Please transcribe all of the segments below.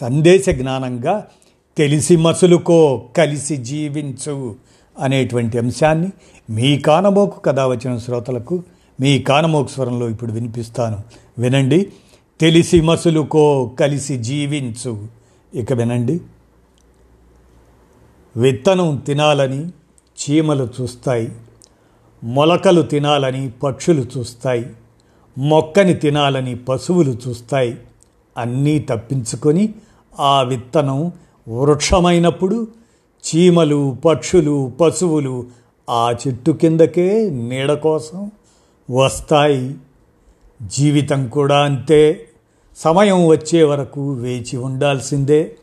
సందేశ జ్ఞానంగా తెలిసి మసులుకో కలిసి జీవించు అనేటువంటి అంశాన్ని మీ కానమోకు కథ వచ్చిన శ్రోతలకు మీ కానమోకు స్వరంలో ఇప్పుడు వినిపిస్తాను. వినండి. తెలిసి మసులుకో కలిసి జీవించు. ఇక వినండి. విత్తనం తినాలని చీమలు చూస్తాయి. మొలకలు తినాలని పక్షులు చూస్తాయి. మొక్కని తినాలని పశువులు చూస్తాయి. అన్నీ తప్పించుకొని ఆ విత్తనం వృక్షమైనప్పుడు చీమలు పక్షులు పశువులు ఆ చెట్టు కిందకే నీడ కోసం వస్తాయి. జీవితం కూడా అంతే. సమయం వచ్చే వరకు వేచి ఉండాల్సిందే.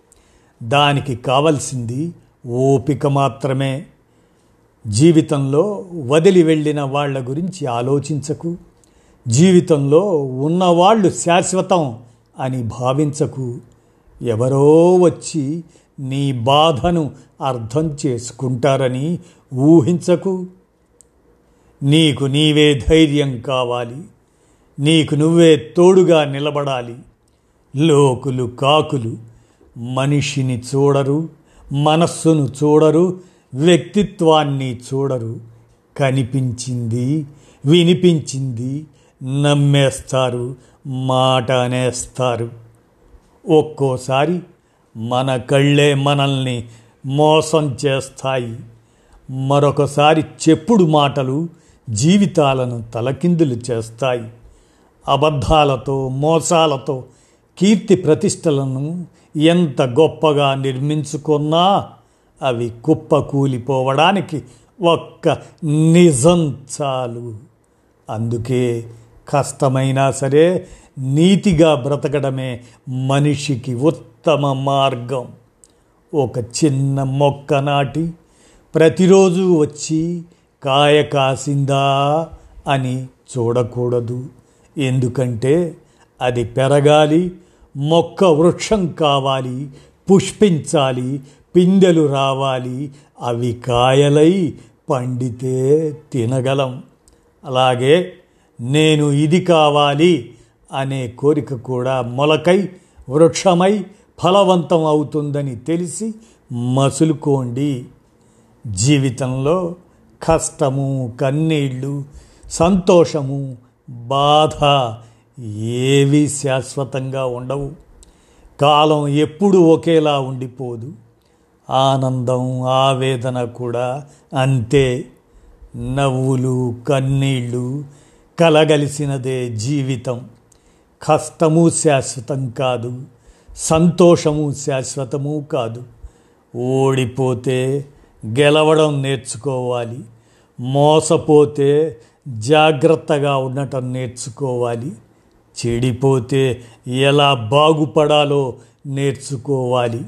దానికి కావలసింది ఓపిక మాత్రమే. జీవితంలో వదిలి వెళ్ళిన వాళ్ళ గురించి ఆలోచించకు. జీవితంలో ఉన్నవాళ్ళు శాశ్వతం. అని భావించకు. ఎవరో వచ్చి నీ బాధను అర్థం చేసుకుంటారని ఊహించకు. నీకు నీవే ధైర్యం కావాలి. నీకు నువ్వే తోడుగా నిలబడాలి. లోకులు కాకులు మనిషిని చూడరు మనస్సును చూడరు వ్యక్తిత్వాన్ని చూడరు. కనిపించింది వినిపించింది నమ్మేస్తారు మాట అనేస్తారు ఒక్కోసారి మన కళ్ళే మనల్ని మోసం చేస్తాయి. మరొకసారి చెప్పుడు మాటలు జీవితాలను తలకిందులు చేస్తాయి. అబద్ధాలతో మోసాలతో కీర్తి ప్రతిష్టలను ఎంత గొప్పగా నిర్మించుకున్నా అవి కుప్పకూలిపోవడానికి ఒక్క నిజం చాలు. అందుకే కష్టమైనా సరే నీతిగా బ్రతకడమే మనిషికి ఉత్తమ మార్గం. ఒక చిన్న మొక్క నాటి ప్రతిరోజు వచ్చి కాయ కాసిందా అని చూడకూడదు. ఎందుకంటే అది పెరగాలి మొక్క వృక్షం కావాలి పుష్పించాలి పిందెలు రావాలి అవి కాయలై పండితే తినగలం. అలాగే నేను ఇది కావాలి అనే కోరిక కూడా మొలకై వృక్షమై ఫలవంతం అవుతుందని తెలిసి మసులుకోండి. జీవితంలో కష్టము కన్నీళ్ళు సంతోషము బాధ ఏవి శాశ్వతంగా ఉండవు. కాలం ఎప్పుడు ఒకేలా ఉండిపోదు. ఆనందం ఆవేదన కూడా అంతే. నవ్వులు కన్నీళ్ళు కలగలిసినదే జీవితం. కష్టము శాశ్వతం కాదు సంతోషము శాశ్వతము కాదు. ఓడిపోతే గెలవడం నేర్చుకోవాలి మోసపోతే జాగ్రత్తగా ఉండటం నేర్చుకోవాలి చెడిపోతే ఎలా బాగుపడాలో నేర్చుకోవాలి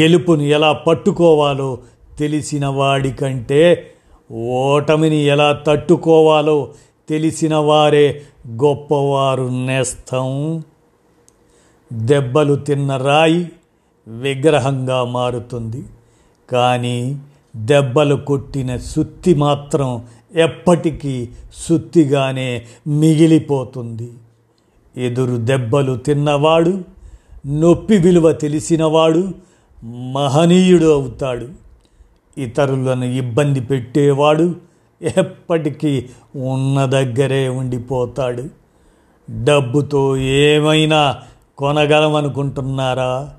గెలుపుని ఎలా పట్టుకోవాలో తెలిసిన వాడికంటే ఓటమిని ఎలా తట్టుకోవాలో తెలిసిన వారే గొప్పవారు నేస్తం. దెబ్బలు తిన్న రాయి విగ్రహంగా మారుతుంది. కానీ దెబ్బలు కొట్టిన సుత్తి మాత్రం ఎప్పటికీ సుత్తిగానే మిగిలిపోతుంది. ఎదురు దెబ్బలు తిన్నవాడు నొప్పి విలువ తెలిసినవాడు మహనీయుడు అవుతాడు. ఇతరులను ఇబ్బంది పెట్టేవాడు ఎప్పటికీ ఉన్న దగ్గరే ఉండిపోతాడు. డబ్బుతో ఏమైనా కొనగలమనుకుంటున్నారా?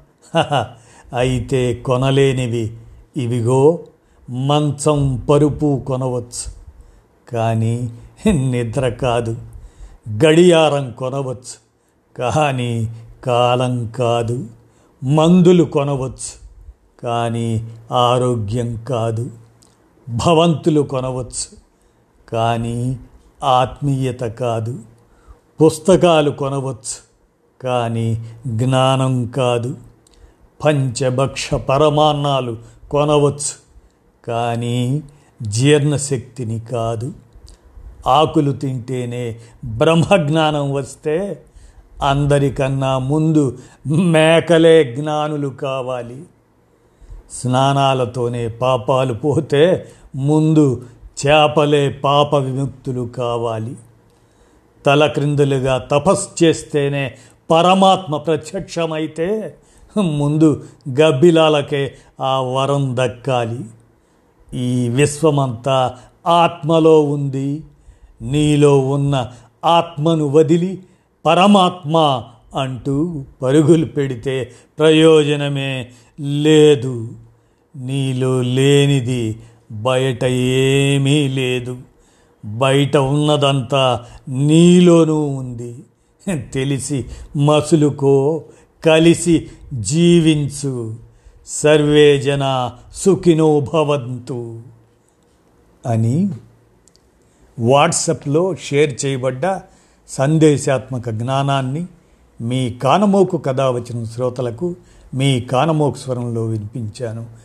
అయితే కొనలేనివి. ఇవిగో మంచం పరుపు కొనవచ్చు. కానీ నిద్ర కాదు. గడియారం కొనవచ్చు. కానీ కాలం కాదు. మందులు కొనవచ్చు. కానీ ఆరోగ్యం కాదు. భవంతులు కొనవచ్చు. కానీ ఆత్మీయత కాదు. పుస్తకాలు కొనవచ్చు. కానీ జ్ఞానం కాదు. పంచభక్ష పరమాన్నాలు కొనవచ్చు. కానీ జీర్ణశక్తిని కాదు. ఆకులు తింటేనే బ్రహ్మజ్ఞానం వస్తే అందరికన్నా ముందు మేకలే జ్ఞానులు కావాలి. స్నానాలతోనే పాపాలు పోతే ముందు చేపలే పాప విముక్తులు కావాలి. తల క్రిందులుగా తపస్సు చేస్తేనే పరమాత్మ ప్రత్యక్షమైతే ముందు గబ్బిలాలకే ఆ వరం దక్కాలి. ఈ విశ్వమంతా ఆత్మలో ఉంది. నీలో ఉన్న ఆత్మను వదిలి పరమాత్మ అంటూ పరుగులు పెడితే ప్రయోజనమే లేదు. నీలో లేనిది బయట ఏమీ లేదు. బయట ఉన్నదంతా నీలోనూ ఉంది. తెలిసి మసులుకో కలిసి జీవించు. సర్వే జన సుఖినో భవంతు అని వాట్సప్లో షేర్ చేయబడ్డ సందేశాత్మక జ్ఞానాన్ని మీ కానమోకు కథ వచ్చిన శ్రోతలకు మీ కానమోకు స్వరంలో వినిపించాను.